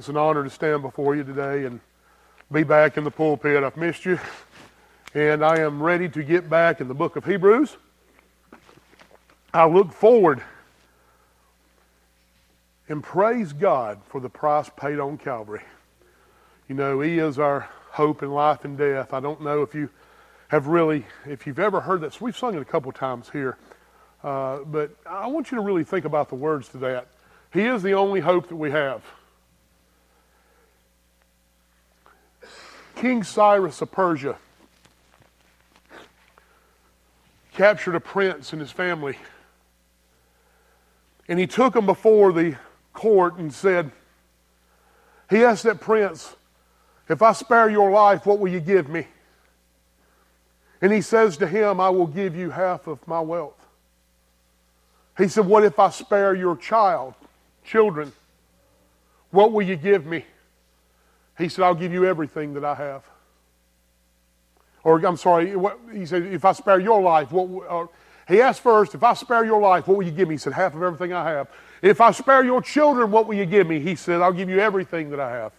It's an honor to stand before you today and be back in the pulpit. I've missed you, and I am ready to get back in the book of Hebrews. I look forward and praise God for the price paid on Calvary. You know, He is our hope in life and death. I don't know if you have really, if you've ever heard that. So we've sung it a couple times here. Uh, but I want you to really think about the words to that. He is the only hope that we have. King Cyrus of Persia captured a prince and his family. And he took him before the court and said, He asked that prince, If I spare your life, what will you give me? And he says to him, I will give you half of my wealth. He said, What if I spare your child, children? What will you give me? He said, I'll give you everything that I have. Or, I'm sorry, what, he said, If I spare your life, what, or, he asked first, If I spare your life, what will you give me? He said, Half of everything I have. If I spare your children, what will you give me? He said, I'll give you everything that I have.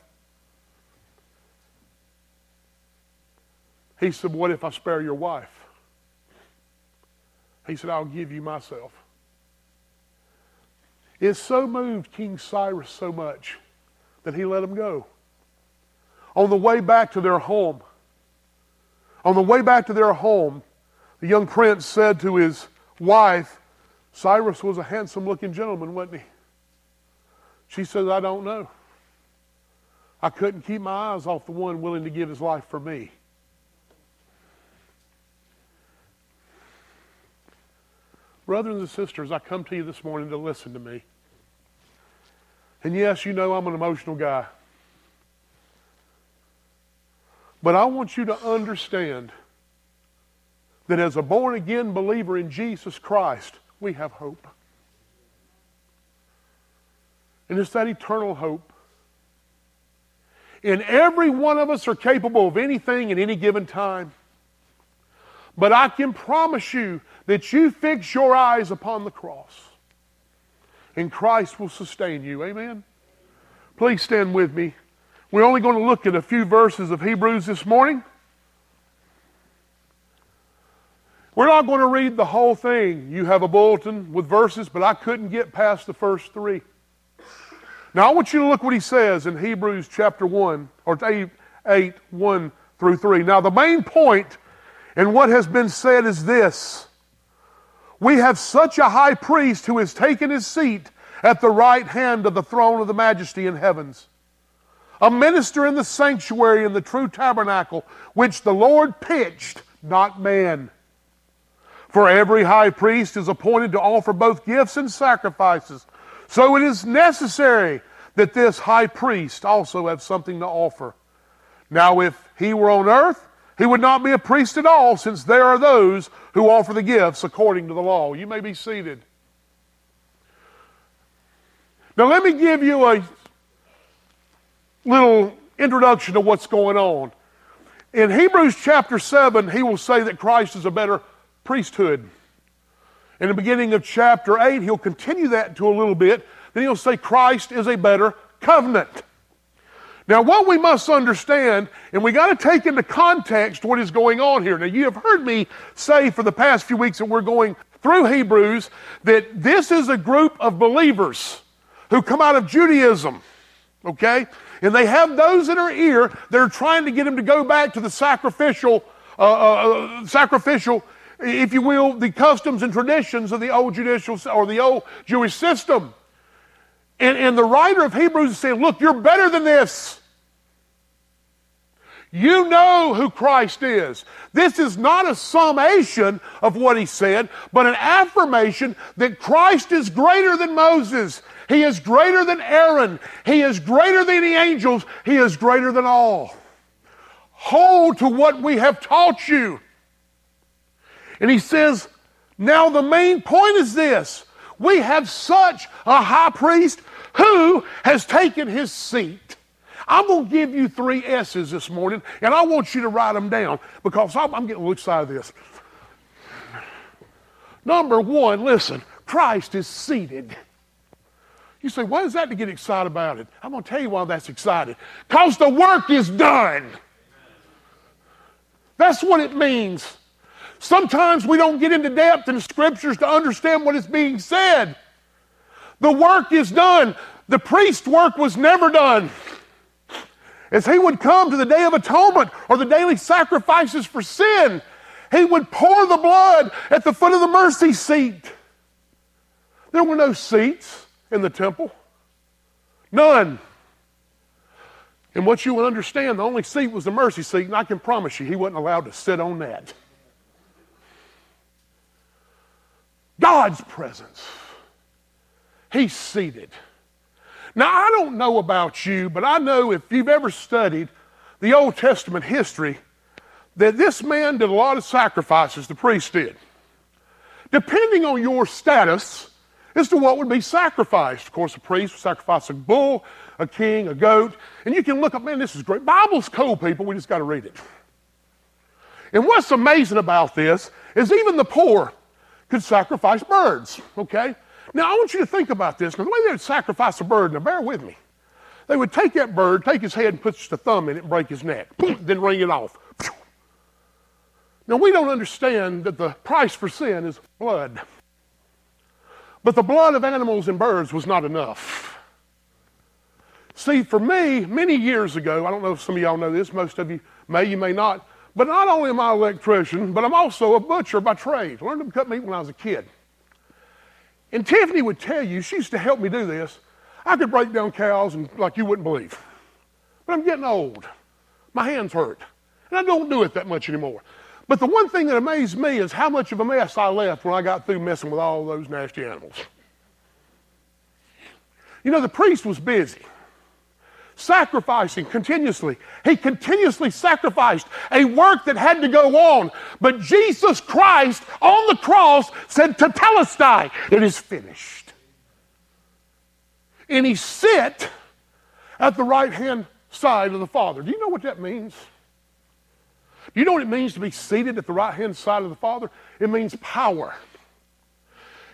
He said, What if I spare your wife? He said, I'll give you myself. It so moved King Cyrus so much that he let him go. On the way back to their home, on the way back to their home, the young prince said to his wife, Cyrus was a handsome looking gentleman, wasn't he? She said, I don't know. I couldn't keep my eyes off the one willing to give his life for me. Brothers and sisters, I come to you this morning to listen to me. And yes, you know I'm an emotional guy. But I want you to understand that as a born again believer in Jesus Christ, we have hope. And it's that eternal hope. And every one of us are capable of anything at any given time. But I can promise you that you fix your eyes upon the cross and Christ will sustain you. Amen? Please stand with me. We're only going to look at a few verses of Hebrews this morning. We're not going to read the whole thing. You have a bulletin with verses, but I couldn't get past the first three. Now, I want you to look what he says in Hebrews chapter 1, or 8, 8 1 through 3. Now, the main point in what has been said is this we have such a high priest who has taken his seat at the right hand of the throne of the majesty in heavens. A minister in the sanctuary in the true tabernacle, which the Lord pitched, not man. For every high priest is appointed to offer both gifts and sacrifices. So it is necessary that this high priest also have something to offer. Now, if he were on earth, he would not be a priest at all, since there are those who offer the gifts according to the law. You may be seated. Now, let me give you a little introduction to what's going on. In Hebrews chapter 7, he will say that Christ is a better priesthood. In the beginning of chapter 8, he'll continue that to a little bit. Then he'll say Christ is a better covenant. Now, what we must understand, and we got to take into context what is going on here. Now, you have heard me say for the past few weeks that we're going through Hebrews that this is a group of believers who come out of Judaism, okay? And they have those in their ear that are trying to get them to go back to the sacrificial, uh, uh, uh sacrificial, if you will, the customs and traditions of the old judicial or the old Jewish system. And, and the writer of Hebrews is saying, look, you're better than this. You know who Christ is. This is not a summation of what he said, but an affirmation that Christ is greater than Moses. He is greater than Aaron. He is greater than the angels. He is greater than all. Hold to what we have taught you. And he says, now the main point is this. We have such a high priest who has taken his seat I'm going to give you three S's this morning, and I want you to write them down because I'm, I'm getting a little excited of this. Number one, listen, Christ is seated. You say, what is that to get excited about it? I'm going to tell you why that's excited. Because the work is done. That's what it means. Sometimes we don't get into depth in scriptures to understand what is being said. The work is done. The priest's work was never done. As he would come to the Day of Atonement or the daily sacrifices for sin, he would pour the blood at the foot of the mercy seat. There were no seats in the temple. None. And what you will understand, the only seat was the mercy seat, and I can promise you he wasn't allowed to sit on that. God's presence. He's seated. Now, I don't know about you, but I know if you've ever studied the Old Testament history, that this man did a lot of sacrifices, the priest did. Depending on your status as to what would be sacrificed. Of course, a priest would sacrifice a bull, a king, a goat, and you can look up, man, this is great. Bible's cool, people, we just got to read it. And what's amazing about this is even the poor could sacrifice birds, okay? Now, I want you to think about this. Now, the way they would sacrifice a bird, now bear with me. They would take that bird, take his head and put a thumb in it and break his neck, then wring it off. Now, we don't understand that the price for sin is blood. But the blood of animals and birds was not enough. See, for me, many years ago, I don't know if some of y'all know this, most of you may, you may not, but not only am I an electrician, but I'm also a butcher by trade. I learned to cut meat when I was a kid. And Tiffany would tell you, she used to help me do this. I could break down cows and like you wouldn't believe. But I'm getting old. My hands hurt. And I don't do it that much anymore. But the one thing that amazed me is how much of a mess I left when I got through messing with all those nasty animals. You know, the priest was busy sacrificing continuously. He continuously sacrificed a work that had to go on. But Jesus Christ on the cross said, to Tetelestai, it is finished. And he sit at the right hand side of the Father. Do you know what that means? Do you know what it means to be seated at the right hand side of the Father? It means power.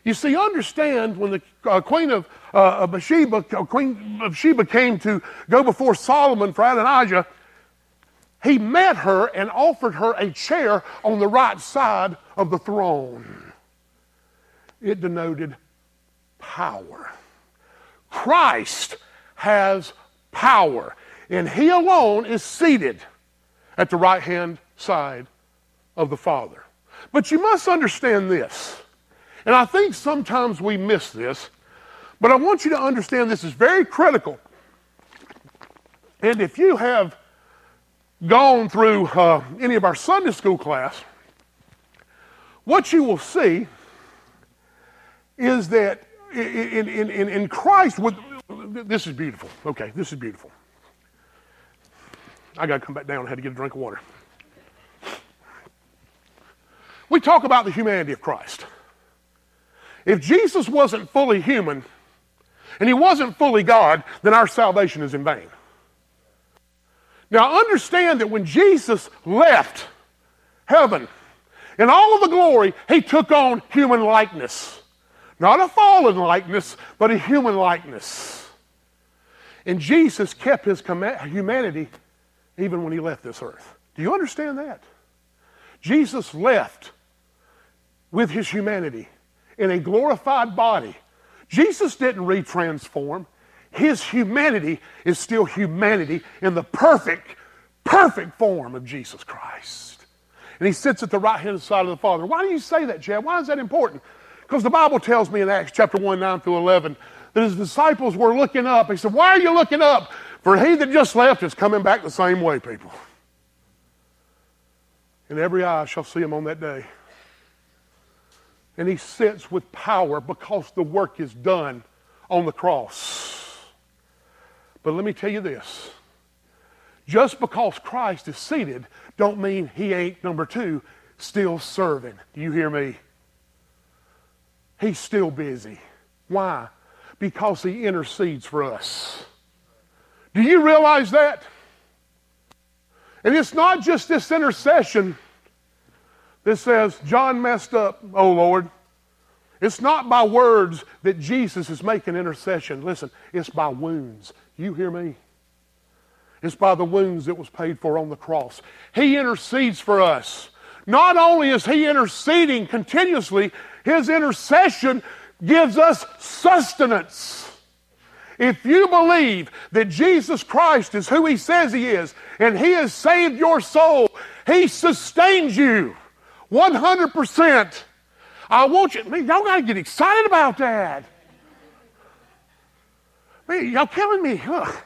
You see, understand when the uh, queen of, uh, of Sheba, uh, Queen of Sheba came to go before Solomon for Adonijah, he met her and offered her a chair on the right side of the throne. It denoted power. Christ has power, and he alone is seated at the right hand side of the Father. But you must understand this and I think sometimes we miss this, but I want you to understand this is very critical. And if you have gone through uh, any of our Sunday school class, what you will see is that in, in, in, in Christ, with, this is beautiful. Okay, this is beautiful. I got to come back down. I had to get a drink of water. We talk about the humanity of Christ. If Jesus wasn't fully human and he wasn't fully God, then our salvation is in vain. Now understand that when Jesus left heaven in all of the glory, he took on human likeness. Not a fallen likeness, but a human likeness. And Jesus kept his humanity even when he left this earth. Do you understand that? Jesus left with his humanity in a glorified body. Jesus didn't retransform. His humanity is still humanity in the perfect, perfect form of Jesus Christ. And he sits at the right hand side of the Father. Why do you say that, Chad? Why is that important? Because the Bible tells me in Acts chapter 1, 9 through 11, that his disciples were looking up. He said, Why are you looking up? For he that just left is coming back the same way, people. And every eye shall see him on that day and he sits with power because the work is done on the cross. But let me tell you this. Just because Christ is seated don't mean he ain't number 2 still serving. Do you hear me? He's still busy. Why? Because he intercedes for us. Do you realize that? And it's not just this intercession that says, John messed up, oh Lord. It's not by words that Jesus is making intercession. Listen, it's by wounds. You hear me? It's by the wounds that was paid for on the cross. He intercedes for us. Not only is he interceding continuously, his intercession gives us sustenance. If you believe that Jesus Christ is who he says he is and he has saved your soul, he sustains you 100%. I want you, man, y'all got to get excited about that. Man, y'all killing me. Look.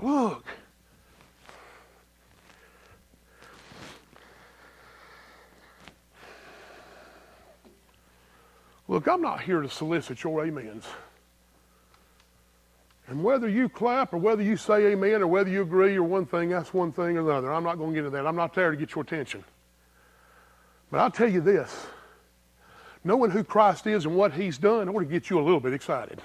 Look. Look, I'm not here to solicit your amens. And whether you clap or whether you say amen or whether you agree or one thing, that's one thing or another. I'm not going to get into that. I'm not there to get your attention. But I'll tell you this knowing who Christ is and what he's done, I want to get you a little bit excited.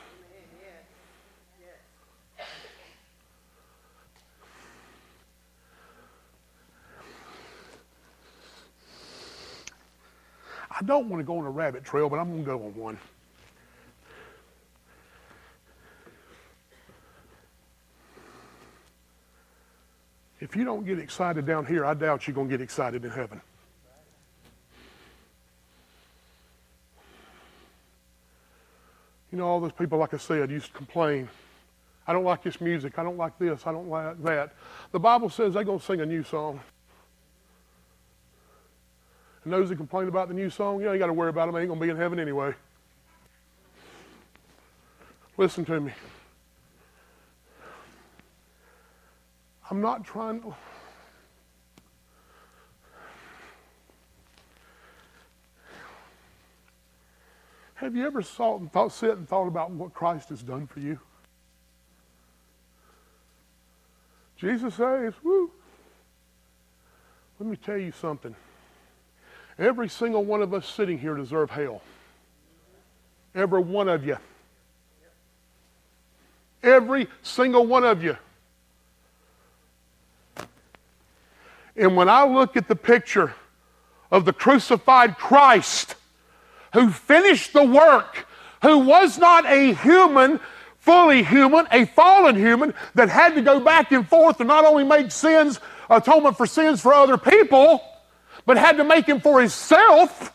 I don't want to go on a rabbit trail, but I'm going to go on one. If you don't get excited down here, I doubt you're going to get excited in heaven. You know, all those people, like I said, used to complain. I don't like this music. I don't like this. I don't like that. The Bible says they're going to sing a new song. And those that complain about the new song, you ain't got to worry about them. They ain't going to be in heaven anyway. Listen to me. I'm not trying to. Have you ever sat and thought, sit and thought about what Christ has done for you? Jesus says, woo. Let me tell you something. Every single one of us sitting here deserve hell. Every one of you. Every single one of you. And when I look at the picture of the crucified Christ who finished the work, who was not a human, fully human, a fallen human that had to go back and forth and not only make sins, atonement for sins for other people, but had to make him for himself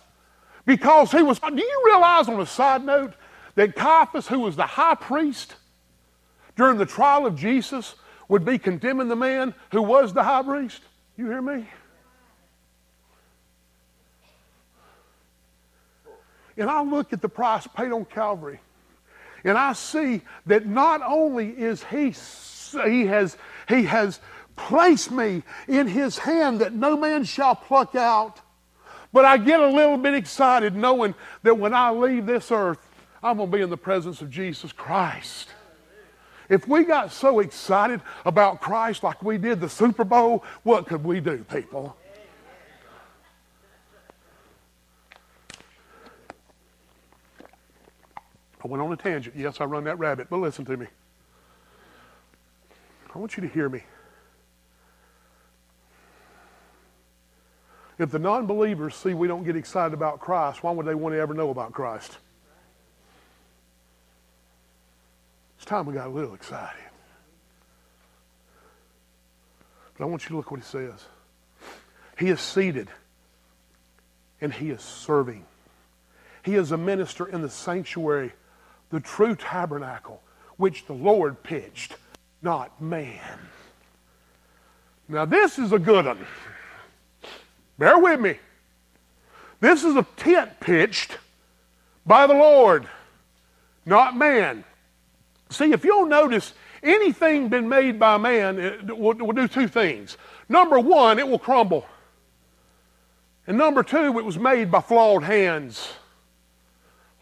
because he was. Do you realize, on a side note, that Caiaphas, who was the high priest during the trial of Jesus, would be condemning the man who was the high priest? You hear me? And I look at the price paid on Calvary, and I see that not only is he, he has, he has placed me in his hand that no man shall pluck out, but I get a little bit excited knowing that when I leave this earth, I'm going to be in the presence of Jesus Christ. If we got so excited about Christ like we did the Super Bowl, what could we do, people? I went on a tangent. Yes, I run that rabbit, but listen to me. I want you to hear me. If the non believers see we don't get excited about Christ, why would they want to ever know about Christ? It's time we got a little excited. But I want you to look what he says. He is seated and he is serving. He is a minister in the sanctuary, the true tabernacle, which the Lord pitched, not man. Now, this is a good one. Bear with me. This is a tent pitched by the Lord, not man. See, if you'll notice, anything been made by man it will, will do two things. Number one, it will crumble. And number two, it was made by flawed hands.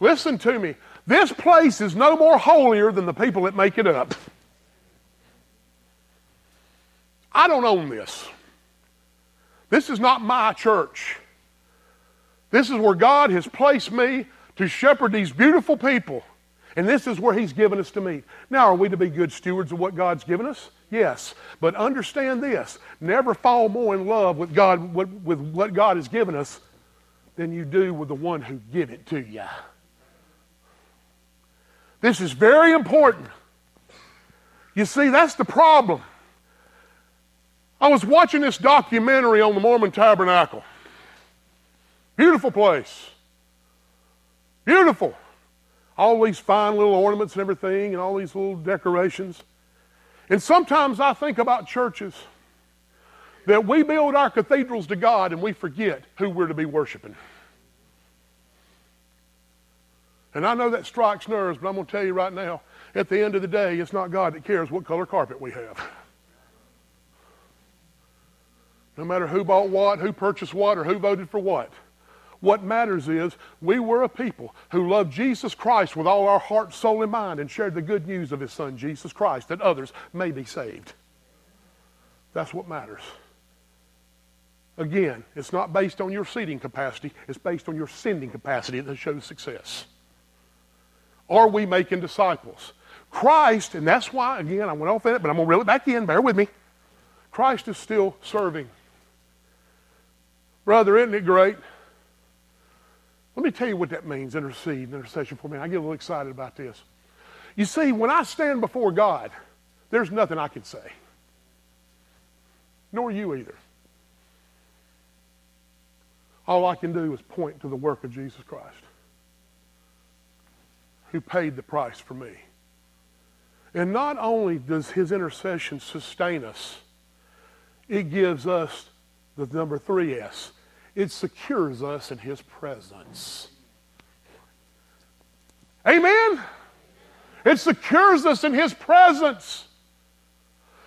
Listen to me. This place is no more holier than the people that make it up. I don't own this. This is not my church. This is where God has placed me to shepherd these beautiful people and this is where He's given us to meet. Now, are we to be good stewards of what God's given us? Yes. But understand this never fall more in love with God, with what God has given us, than you do with the one who give it to you. This is very important. You see, that's the problem. I was watching this documentary on the Mormon Tabernacle. Beautiful place. Beautiful. All these fine little ornaments and everything, and all these little decorations. And sometimes I think about churches that we build our cathedrals to God and we forget who we're to be worshiping. And I know that strikes nerves, but I'm going to tell you right now at the end of the day, it's not God that cares what color carpet we have. No matter who bought what, who purchased what, or who voted for what. What matters is we were a people who loved Jesus Christ with all our heart, soul, and mind and shared the good news of His Son, Jesus Christ, that others may be saved. That's what matters. Again, it's not based on your seating capacity, it's based on your sending capacity that shows success. Are we making disciples? Christ, and that's why, again, I went off in it, but I'm going to reel it back in. Bear with me. Christ is still serving. Brother, isn't it great? Let me tell you what that means, intercede, intercession for me. I get a little excited about this. You see, when I stand before God, there's nothing I can say. Nor you either. All I can do is point to the work of Jesus Christ, who paid the price for me. And not only does his intercession sustain us, it gives us the number three S. It secures us in his presence. Amen? It secures us in his presence.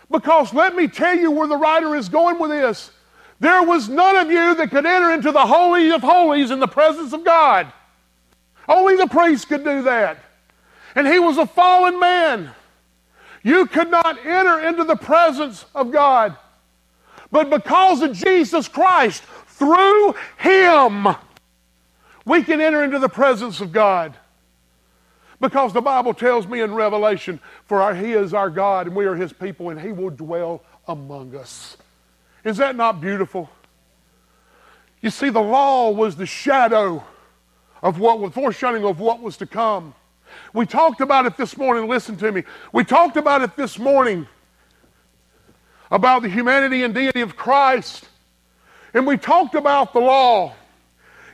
Because let me tell you where the writer is going with this. There was none of you that could enter into the Holy of Holies in the presence of God. Only the priest could do that. And he was a fallen man. You could not enter into the presence of God. But because of Jesus Christ, through Him, we can enter into the presence of God. Because the Bible tells me in Revelation, for our, He is our God and we are His people and He will dwell among us. Is that not beautiful? You see, the law was the shadow of what was foreshadowing of what was to come. We talked about it this morning. Listen to me. We talked about it this morning about the humanity and deity of Christ. And we talked about the law.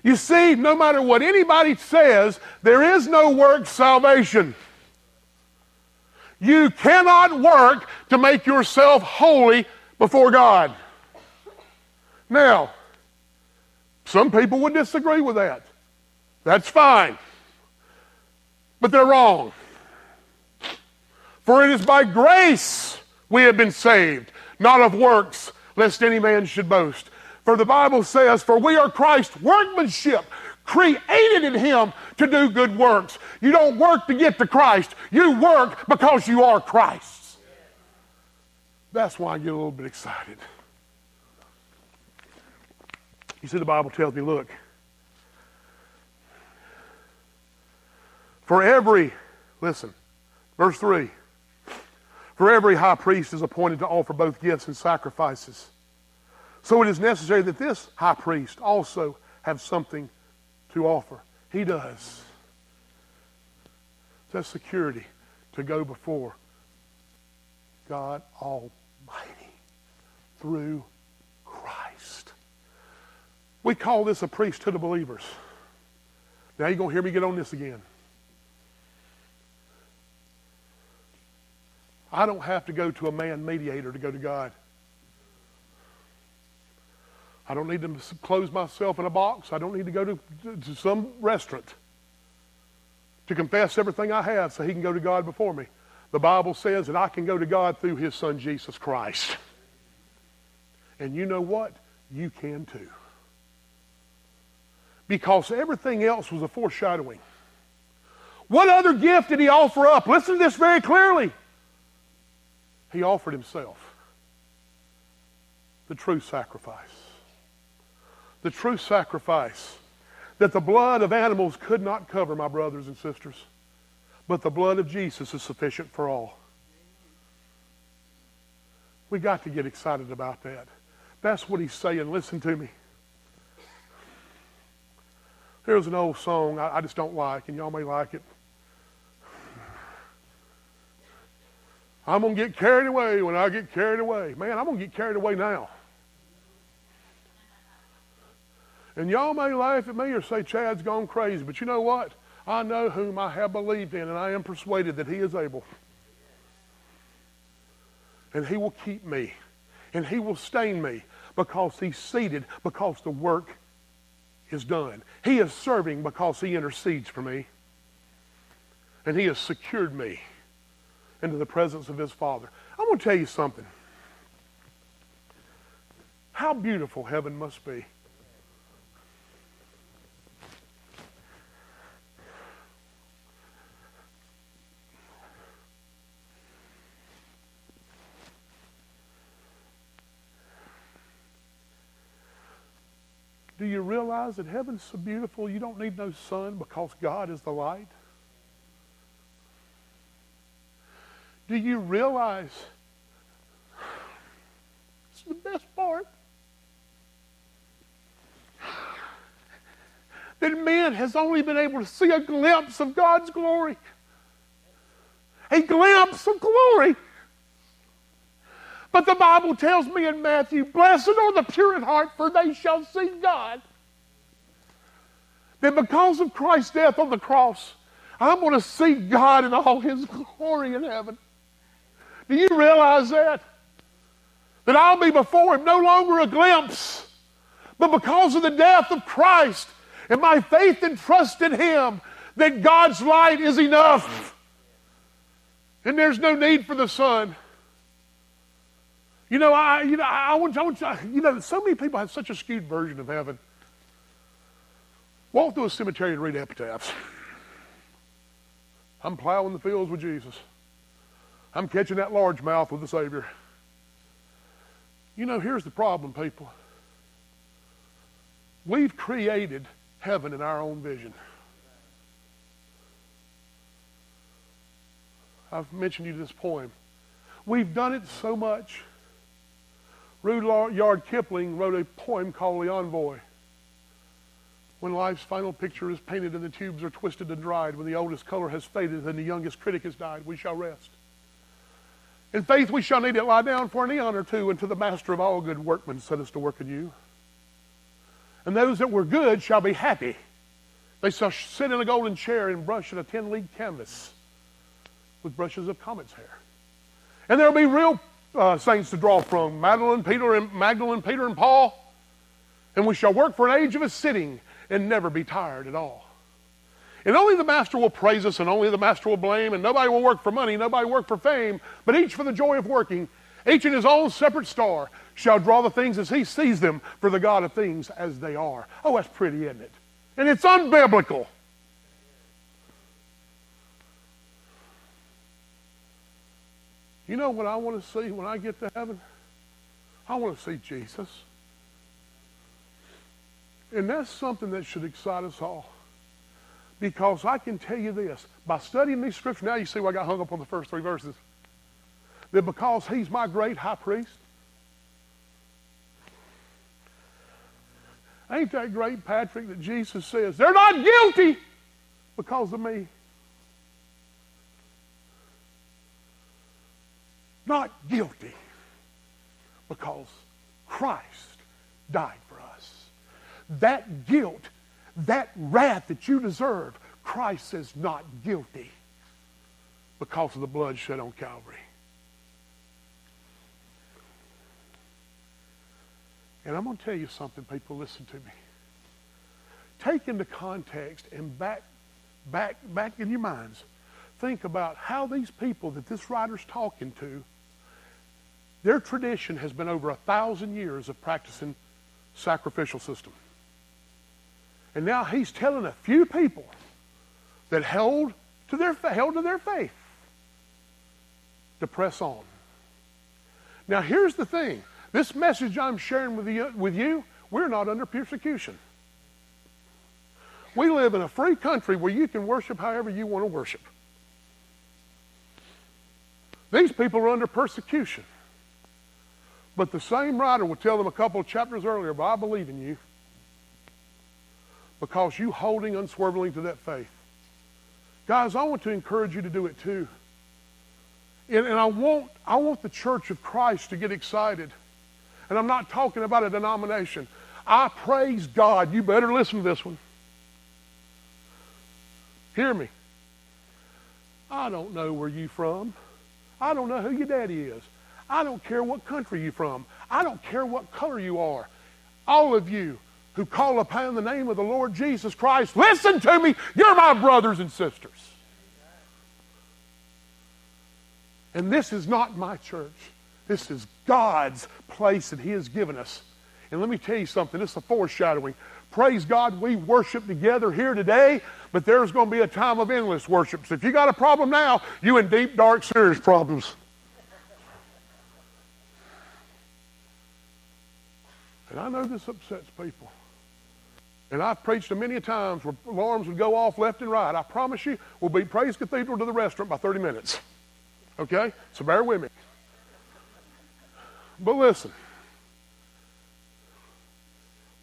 You see, no matter what anybody says, there is no work salvation. You cannot work to make yourself holy before God. Now, some people would disagree with that. That's fine. But they're wrong. For it is by grace we have been saved, not of works, lest any man should boast. For the Bible says, For we are Christ's workmanship, created in Him to do good works. You don't work to get to Christ, you work because you are Christ's. That's why I get a little bit excited. You see, the Bible tells me, look, For every, listen, verse 3 For every high priest is appointed to offer both gifts and sacrifices. So it is necessary that this high priest also have something to offer. He does. That's security to go before God Almighty through Christ. We call this a priest to the believers. Now you're going to hear me get on this again. I don't have to go to a man mediator to go to God. I don't need to close myself in a box. I don't need to go to, to some restaurant to confess everything I have so he can go to God before me. The Bible says that I can go to God through his son Jesus Christ. And you know what? You can too. Because everything else was a foreshadowing. What other gift did he offer up? Listen to this very clearly. He offered himself, the true sacrifice. The true sacrifice that the blood of animals could not cover, my brothers and sisters, but the blood of Jesus is sufficient for all. We got to get excited about that. That's what he's saying. Listen to me. There's an old song I, I just don't like, and y'all may like it. I'm going to get carried away when I get carried away. Man, I'm going to get carried away now. And y'all may laugh at me or say Chad's gone crazy, but you know what? I know whom I have believed in, and I am persuaded that he is able. And he will keep me, and he will sustain me because he's seated, because the work is done. He is serving because he intercedes for me, and he has secured me into the presence of his Father. I'm going to tell you something. How beautiful heaven must be. Do you realize that heaven's so beautiful you don't need no sun because God is the light? Do you realize it's the best part? That man has only been able to see a glimpse of God's glory. A glimpse of glory. But the Bible tells me in Matthew, Blessed are the pure in heart, for they shall see God. That because of Christ's death on the cross, I'm going to see God in all his glory in heaven. Do you realize that? That I'll be before him no longer a glimpse, but because of the death of Christ and my faith and trust in him, that God's light is enough. And there's no need for the sun. You know, I, you know, I want, I you know, so many people have such a skewed version of heaven. Walk through a cemetery and read epitaphs. I'm plowing the fields with Jesus. I'm catching that largemouth with the Savior. You know, here's the problem, people. We've created heaven in our own vision. I've mentioned you this poem. We've done it so much Rudyard Kipling wrote a poem called The Envoy. When life's final picture is painted and the tubes are twisted and dried, when the oldest color has faded and the youngest critic has died, we shall rest. In faith we shall need it lie down for an eon or two, until the master of all good workmen set us to work in you. And those that were good shall be happy. They shall sit in a golden chair and brush in a ten league canvas with brushes of comet's hair. And there will be real uh, saints to draw from Magdalene, Peter, and Magdalene, Peter, and Paul. And we shall work for an age of a sitting and never be tired at all. And only the master will praise us, and only the master will blame, and nobody will work for money, nobody work for fame, but each for the joy of working, each in his own separate star, shall draw the things as he sees them for the God of things as they are. Oh, that's pretty, isn't it? And it's unbiblical. You know what I want to see when I get to heaven? I want to see Jesus. And that's something that should excite us all. Because I can tell you this by studying these scriptures, now you see why I got hung up on the first three verses. That because he's my great high priest, ain't that great, Patrick, that Jesus says, they're not guilty because of me. Not guilty because Christ died for us. That guilt, that wrath that you deserve, Christ says not guilty because of the blood shed on Calvary. And I'm going to tell you something, people, listen to me. Take into context and back, back, back in your minds, think about how these people that this writer's talking to their tradition has been over a thousand years of practicing sacrificial system. And now he's telling a few people that held to their, held to their faith to press on. Now here's the thing. This message I'm sharing with you, with you, we're not under persecution. We live in a free country where you can worship however you want to worship. These people are under persecution. But the same writer will tell them a couple of chapters earlier, but I believe in you. because you holding unswervingly to that faith. Guys, I want to encourage you to do it too. And, and I, want, I want the church of Christ to get excited. And I'm not talking about a denomination. I praise God. You better listen to this one. Hear me. I don't know where you from. I don't know who your daddy is. I don't care what country you're from. I don't care what color you are. All of you who call upon the name of the Lord Jesus Christ, listen to me. You're my brothers and sisters. And this is not my church. This is God's place that He has given us. And let me tell you something, this is a foreshadowing. Praise God, we worship together here today, but there's going to be a time of endless worship. So if you got a problem now, you in deep, dark, serious problems. And I know this upsets people. And I've preached to many times where alarms would go off left and right. I promise you, we'll be Praise Cathedral to the restaurant by 30 minutes. Okay? So bear with me. But listen.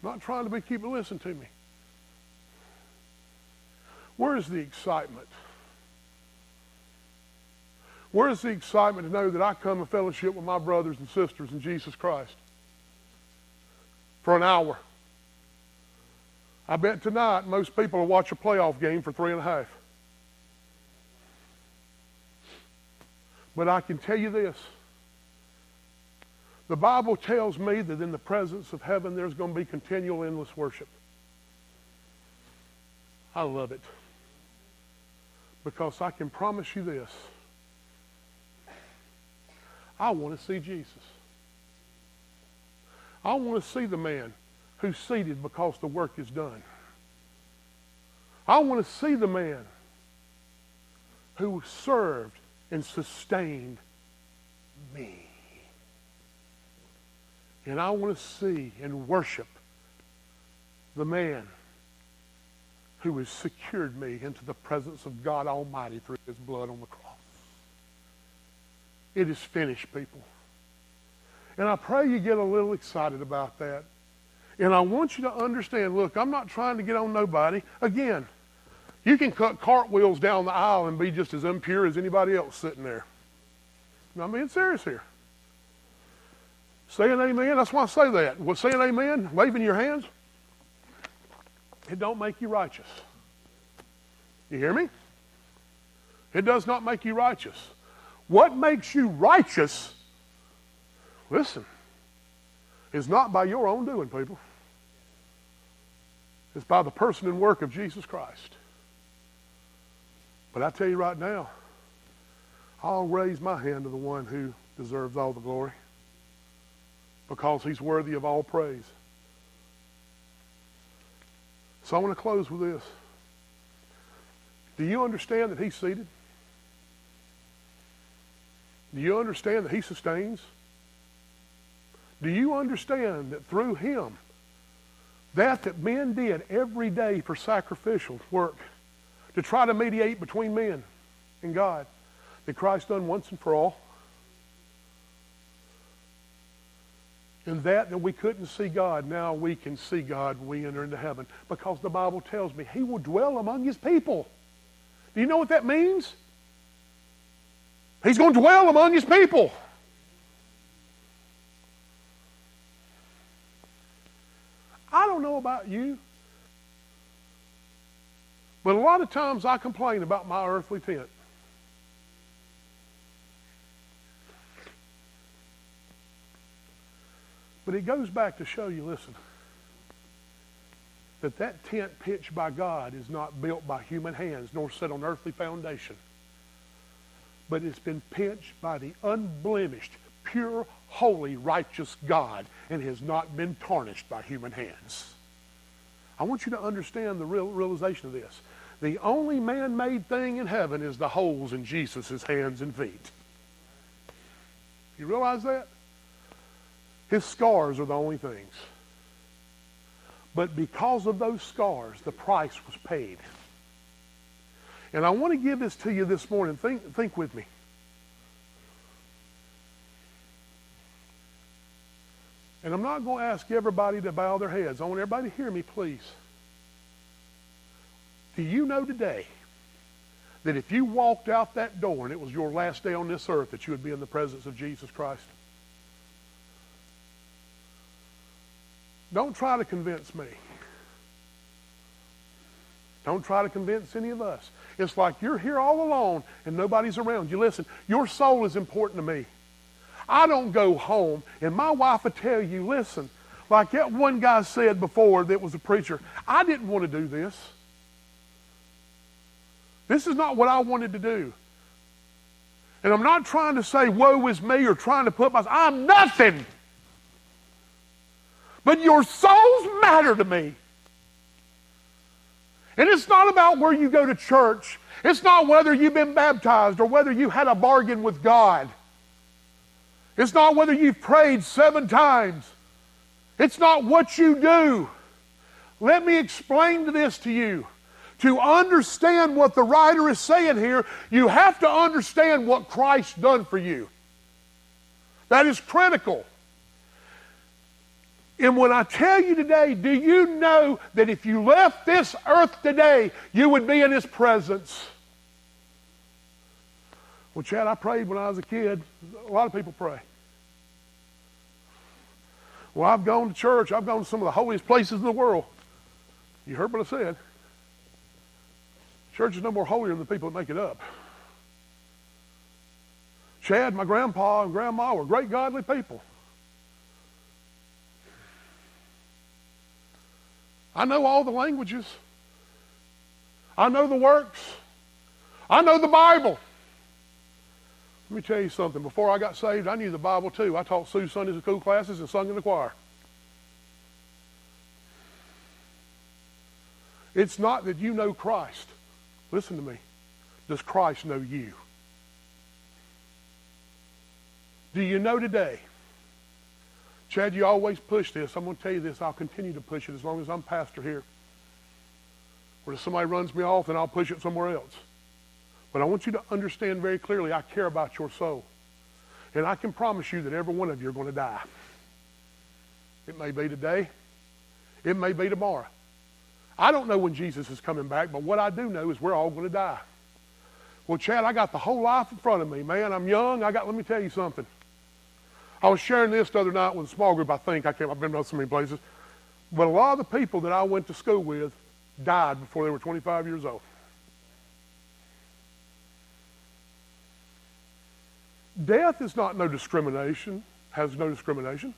I'm not trying to be keeping listen to me. Where is the excitement? Where is the excitement to know that I come in fellowship with my brothers and sisters in Jesus Christ? For an hour. I bet tonight most people will watch a playoff game for three and a half. But I can tell you this. The Bible tells me that in the presence of heaven there's going to be continual endless worship. I love it. Because I can promise you this. I want to see Jesus. I want to see the man who's seated because the work is done. I want to see the man who served and sustained me. And I want to see and worship the man who has secured me into the presence of God Almighty through his blood on the cross. It is finished, people. And I pray you get a little excited about that. And I want you to understand look, I'm not trying to get on nobody. Again, you can cut cartwheels down the aisle and be just as impure as anybody else sitting there. I'm being serious here. Saying amen. That's why I say that. Well, saying amen, waving your hands, it don't make you righteous. You hear me? It does not make you righteous. What makes you righteous, listen, it's not by your own doing, people. It's by the person and work of Jesus Christ. But I tell you right now, I'll raise my hand to the one who deserves all the glory because he's worthy of all praise. So I want to close with this. Do you understand that he's seated? Do you understand that he sustains? Do you understand that through him, that that men did every day for sacrificial work to try to mediate between men and God, that Christ done once and for all? And that that we couldn't see God, now we can see God when we enter into heaven. Because the Bible tells me he will dwell among his people. Do you know what that means? He's going to dwell among his people. I don't know about you, but a lot of times I complain about my earthly tent. But it goes back to show you, listen, that that tent pitched by God is not built by human hands nor set on earthly foundation. But it's been pitched by the unblemished, pure, holy, righteous God and has not been tarnished by human hands. I want you to understand the real realization of this. The only man-made thing in heaven is the holes in Jesus' hands and feet. You realize that? His scars are the only things. But because of those scars, the price was paid. And I want to give this to you this morning. Think, think with me. And I'm not going to ask everybody to bow their heads. I want everybody to hear me, please. Do you know today that if you walked out that door and it was your last day on this earth, that you would be in the presence of Jesus Christ? Don't try to convince me. Don't try to convince any of us. It's like you're here all alone and nobody's around you. Listen, your soul is important to me. I don't go home, and my wife will tell you, listen, like that one guy said before that was a preacher, I didn't want to do this. This is not what I wanted to do. And I'm not trying to say, woe is me, or trying to put myself, I'm nothing. But your souls matter to me. And it's not about where you go to church. It's not whether you've been baptized or whether you had a bargain with God. It's not whether you've prayed seven times. It's not what you do. Let me explain this to you. To understand what the writer is saying here, you have to understand what Christ done for you. That is critical. And when I tell you today, do you know that if you left this earth today, you would be in His presence? Well, Chad, I prayed when I was a kid. A lot of people pray. Well, I've gone to church. I've gone to some of the holiest places in the world. You heard what I said. Church is no more holier than the people that make it up. Chad, my grandpa and grandma were great godly people. I know all the languages. I know the works. I know the Bible. Let me tell you something. Before I got saved, I knew the Bible too. I taught Sue Sunday school classes and sung in the choir. It's not that you know Christ. Listen to me. Does Christ know you? Do you know today Chad, you always push this. I'm going to tell you this. I'll continue to push it as long as I'm pastor here. Or if somebody runs me off, then I'll push it somewhere else. But I want you to understand very clearly I care about your soul. And I can promise you that every one of you are going to die. It may be today. It may be tomorrow. I don't know when Jesus is coming back, but what I do know is we're all going to die. Well, Chad, I got the whole life in front of me, man. I'm young. I got, let me tell you something. I was sharing this the other night with a small group, I think. I can't, I've been to so many places. But a lot of the people that I went to school with died before they were 25 years old. Death is not no discrimination, has no discrimination.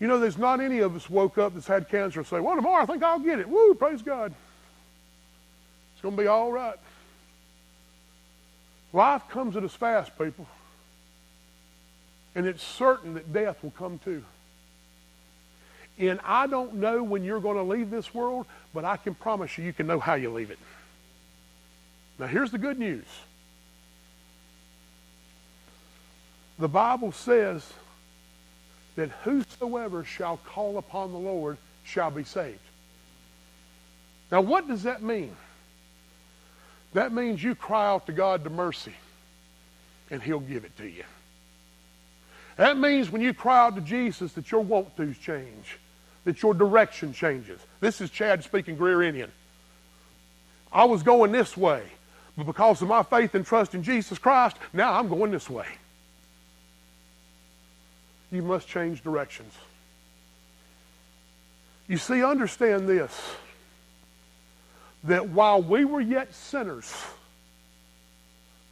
You know, there's not any of us woke up that's had cancer and say, well, tomorrow I think I'll get it. Woo, praise God. It's going to be all right. Life comes at us fast, people. And it's certain that death will come too. And I don't know when you're going to leave this world, but I can promise you, you can know how you leave it. Now, here's the good news the Bible says that whosoever shall call upon the Lord shall be saved. Now, what does that mean? That means you cry out to God to mercy, and He'll give it to you. That means when you cry out to Jesus that your want to's change, that your direction changes. This is Chad speaking Greer Indian. I was going this way, but because of my faith and trust in Jesus Christ, now I'm going this way. You must change directions. You see, understand this that while we were yet sinners,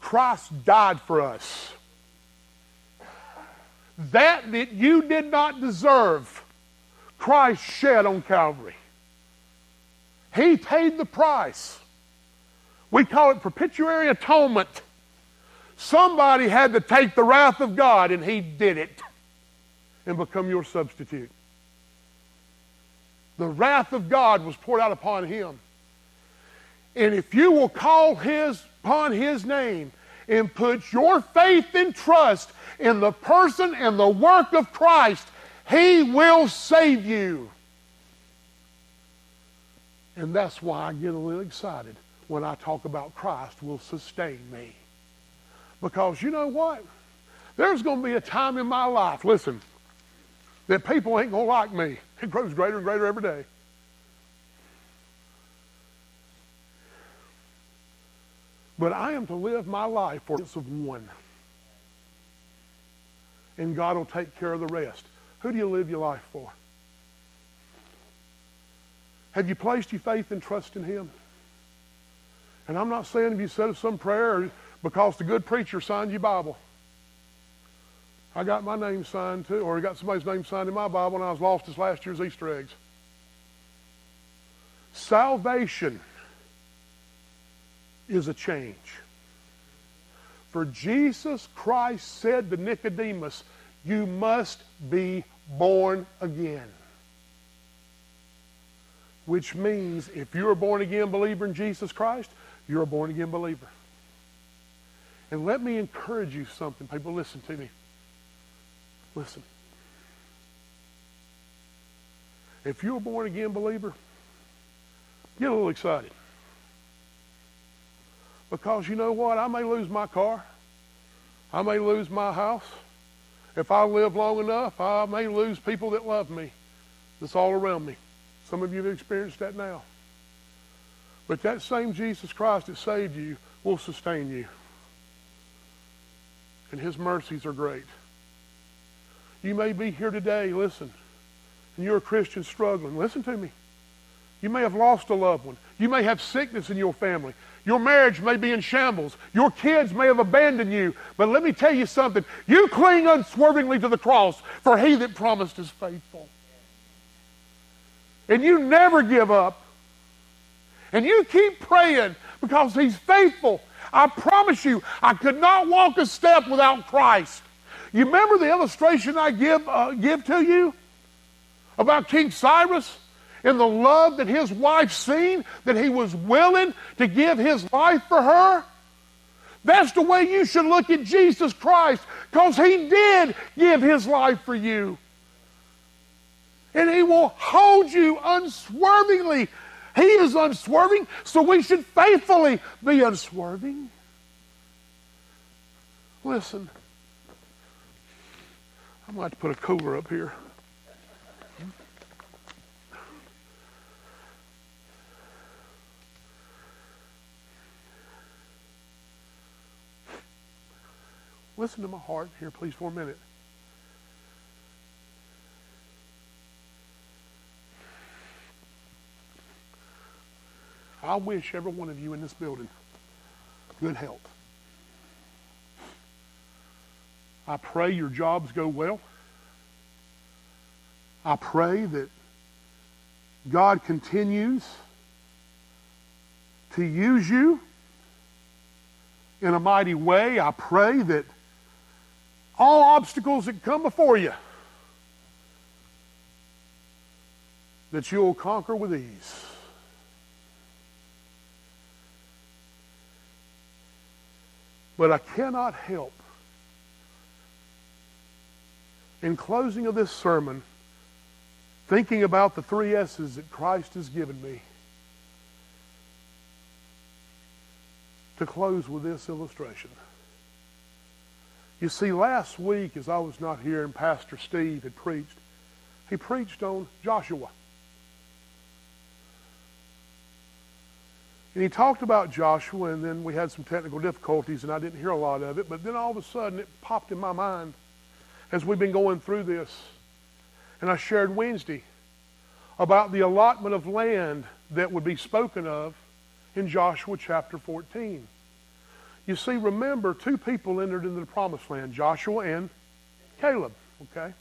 Christ died for us. That that you did not deserve, Christ shed on Calvary. He paid the price. We call it propitiatory atonement. Somebody had to take the wrath of God, and He did it and become your substitute. The wrath of God was poured out upon Him. And if you will call his upon his name and put your faith and trust in the person and the work of Christ, he will save you. And that's why I get a little excited when I talk about Christ will sustain me. Because you know what? There's going to be a time in my life, listen, that people ain't going to like me. It grows greater and greater every day. But I am to live my life for it's of one. And God will take care of the rest. Who do you live your life for? Have you placed your faith and trust in Him? And I'm not saying if you said some prayer because the good preacher signed your Bible. I got my name signed too, or I got somebody's name signed in my Bible when I was lost as last year's Easter eggs. Salvation is a change. For Jesus Christ said to Nicodemus, You must be born again. Which means if you're a born again believer in Jesus Christ, you're a born again believer. And let me encourage you something. People, listen to me. Listen. If you're a born again believer, get a little excited. Because you know what? I may lose my car. I may lose my house. If I live long enough, I may lose people that love me, that's all around me. Some of you have experienced that now. But that same Jesus Christ that saved you will sustain you. And his mercies are great. You may be here today, listen, and you're a Christian struggling. Listen to me. You may have lost a loved one. You may have sickness in your family. Your marriage may be in shambles. Your kids may have abandoned you. But let me tell you something. You cling unswervingly to the cross, for he that promised is faithful. And you never give up. And you keep praying because he's faithful. I promise you, I could not walk a step without Christ. You remember the illustration I give, uh, give to you about King Cyrus and the love that his wife seen, that he was willing to give his life for her? That's the way you should look at Jesus Christ because he did give his life for you. And he will hold you unswervingly. He is unswerving, so we should faithfully be unswerving. Listen. Have to put a cooler up here. Listen to my heart here, please, for a minute. I wish every one of you in this building good health. I pray your jobs go well. I pray that God continues to use you in a mighty way. I pray that all obstacles that come before you, that you'll conquer with ease. But I cannot help in closing of this sermon, thinking about the three S's that Christ has given me, to close with this illustration. You see, last week, as I was not here and Pastor Steve had preached, he preached on Joshua. And he talked about Joshua, and then we had some technical difficulties, and I didn't hear a lot of it. But then all of a sudden, it popped in my mind as we've been going through this. And I shared Wednesday about the allotment of land that would be spoken of in Joshua chapter 14. You see, remember, two people entered into the promised land Joshua and Caleb, okay?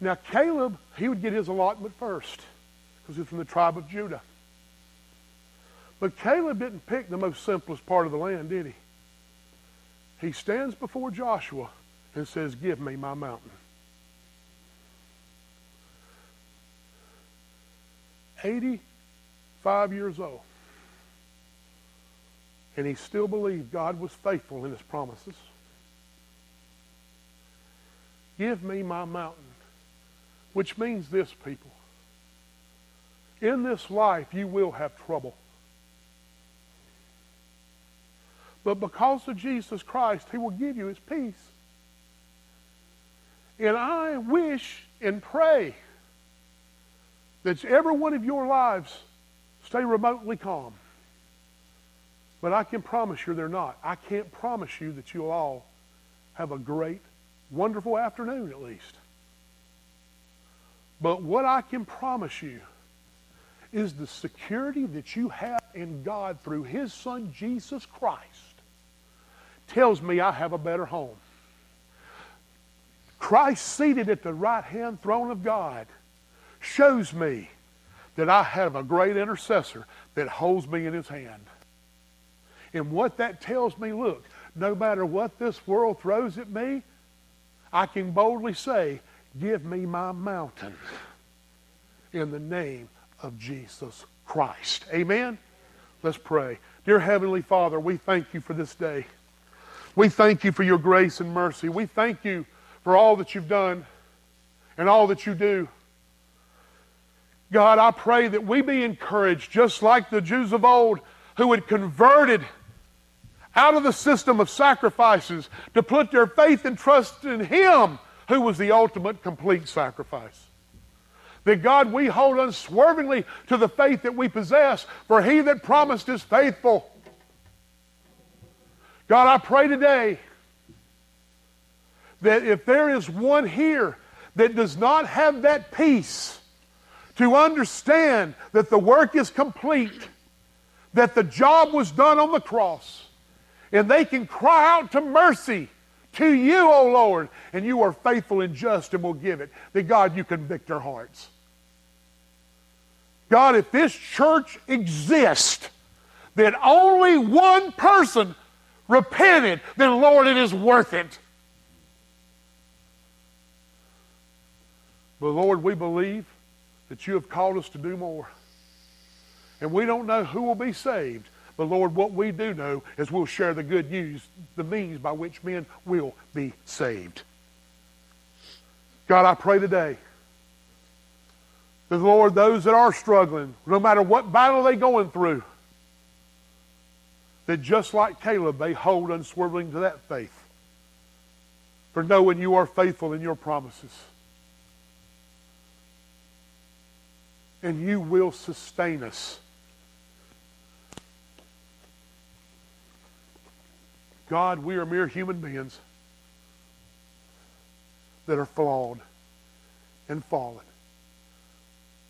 Now, Caleb, he would get his allotment first because he's from the tribe of Judah. But Caleb didn't pick the most simplest part of the land, did he? He stands before Joshua and says, Give me my mountain. Eighty-five years old. And he still believed God was faithful in his promises. Give me my mountain. Which means this, people. In this life, you will have trouble. But because of Jesus Christ, he will give you his peace. And I wish and pray that every one of your lives stay remotely calm. But I can promise you they're not. I can't promise you that you'll all have a great, wonderful afternoon at least. But what I can promise you is the security that you have in God through His Son Jesus Christ tells me I have a better home. Christ seated at the right hand throne of God shows me that I have a great intercessor that holds me in his hand. And what that tells me, look, no matter what this world throws at me, I can boldly say, Give me my mountain in the name of Jesus Christ. Amen? Let's pray. Dear Heavenly Father, we thank you for this day. We thank you for your grace and mercy. We thank you for all that you've done and all that you do. God, I pray that we be encouraged, just like the Jews of old who had converted out of the system of sacrifices to put their faith and trust in Him who was the ultimate complete sacrifice. That God, we hold unswervingly to the faith that we possess, for He that promised is faithful. God, I pray today that if there is one here that does not have that peace to understand that the work is complete, that the job was done on the cross, and they can cry out to mercy to you, O Lord, and you are faithful and just and will give it, that God, you convict our hearts. God, if this church exists, that only one person repented, then Lord, it is worth it. But Lord, we believe that you have called us to do more. And we don't know who will be saved. But Lord, what we do know is we'll share the good news, the means by which men will be saved. God, I pray today that, Lord, those that are struggling, no matter what battle they're going through, that just like Caleb, they hold unswerving to that faith. For knowing you are faithful in your promises. And you will sustain us. God, we are mere human beings that are flawed and fallen.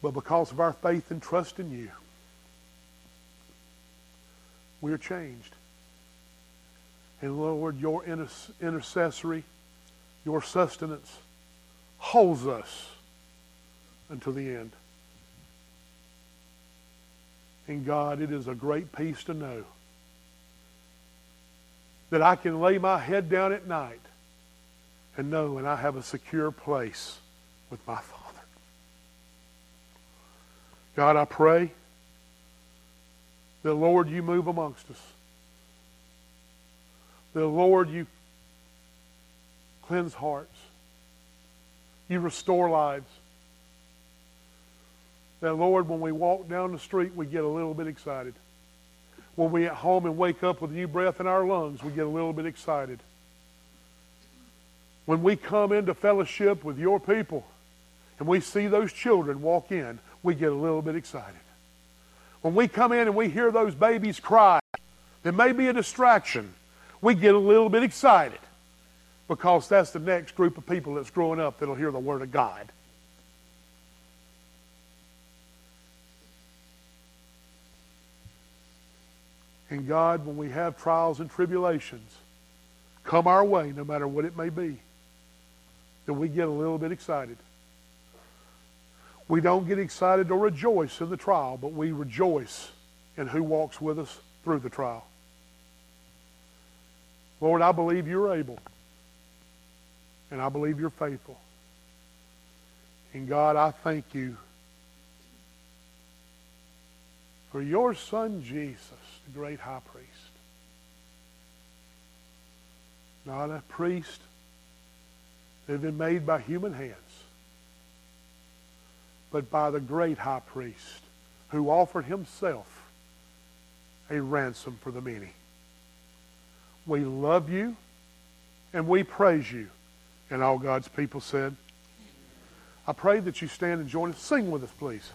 But because of our faith and trust in you, we are changed. And Lord, your intercessory, your sustenance holds us until the end. And God, it is a great peace to know that I can lay my head down at night and know and I have a secure place with my Father. God, I pray that, Lord, you move amongst us. That, Lord, you cleanse hearts. You restore lives. That, Lord, when we walk down the street, we get a little bit excited. When we at home and wake up with new breath in our lungs, we get a little bit excited. When we come into fellowship with your people and we see those children walk in, we get a little bit excited. When we come in and we hear those babies cry, there may be a distraction. We get a little bit excited because that's the next group of people that's growing up that'll hear the Word of God. And God, when we have trials and tribulations come our way, no matter what it may be, then we get a little bit excited. We don't get excited or rejoice in the trial, but we rejoice in who walks with us through the trial. Lord, I believe you're able. And I believe you're faithful. And God, I thank you for your son Jesus, the great high priest. Not a priest that had been made by human hands but by the great high priest who offered himself a ransom for the many. We love you and we praise you. And all God's people said, I pray that you stand and join us. Sing with us, please.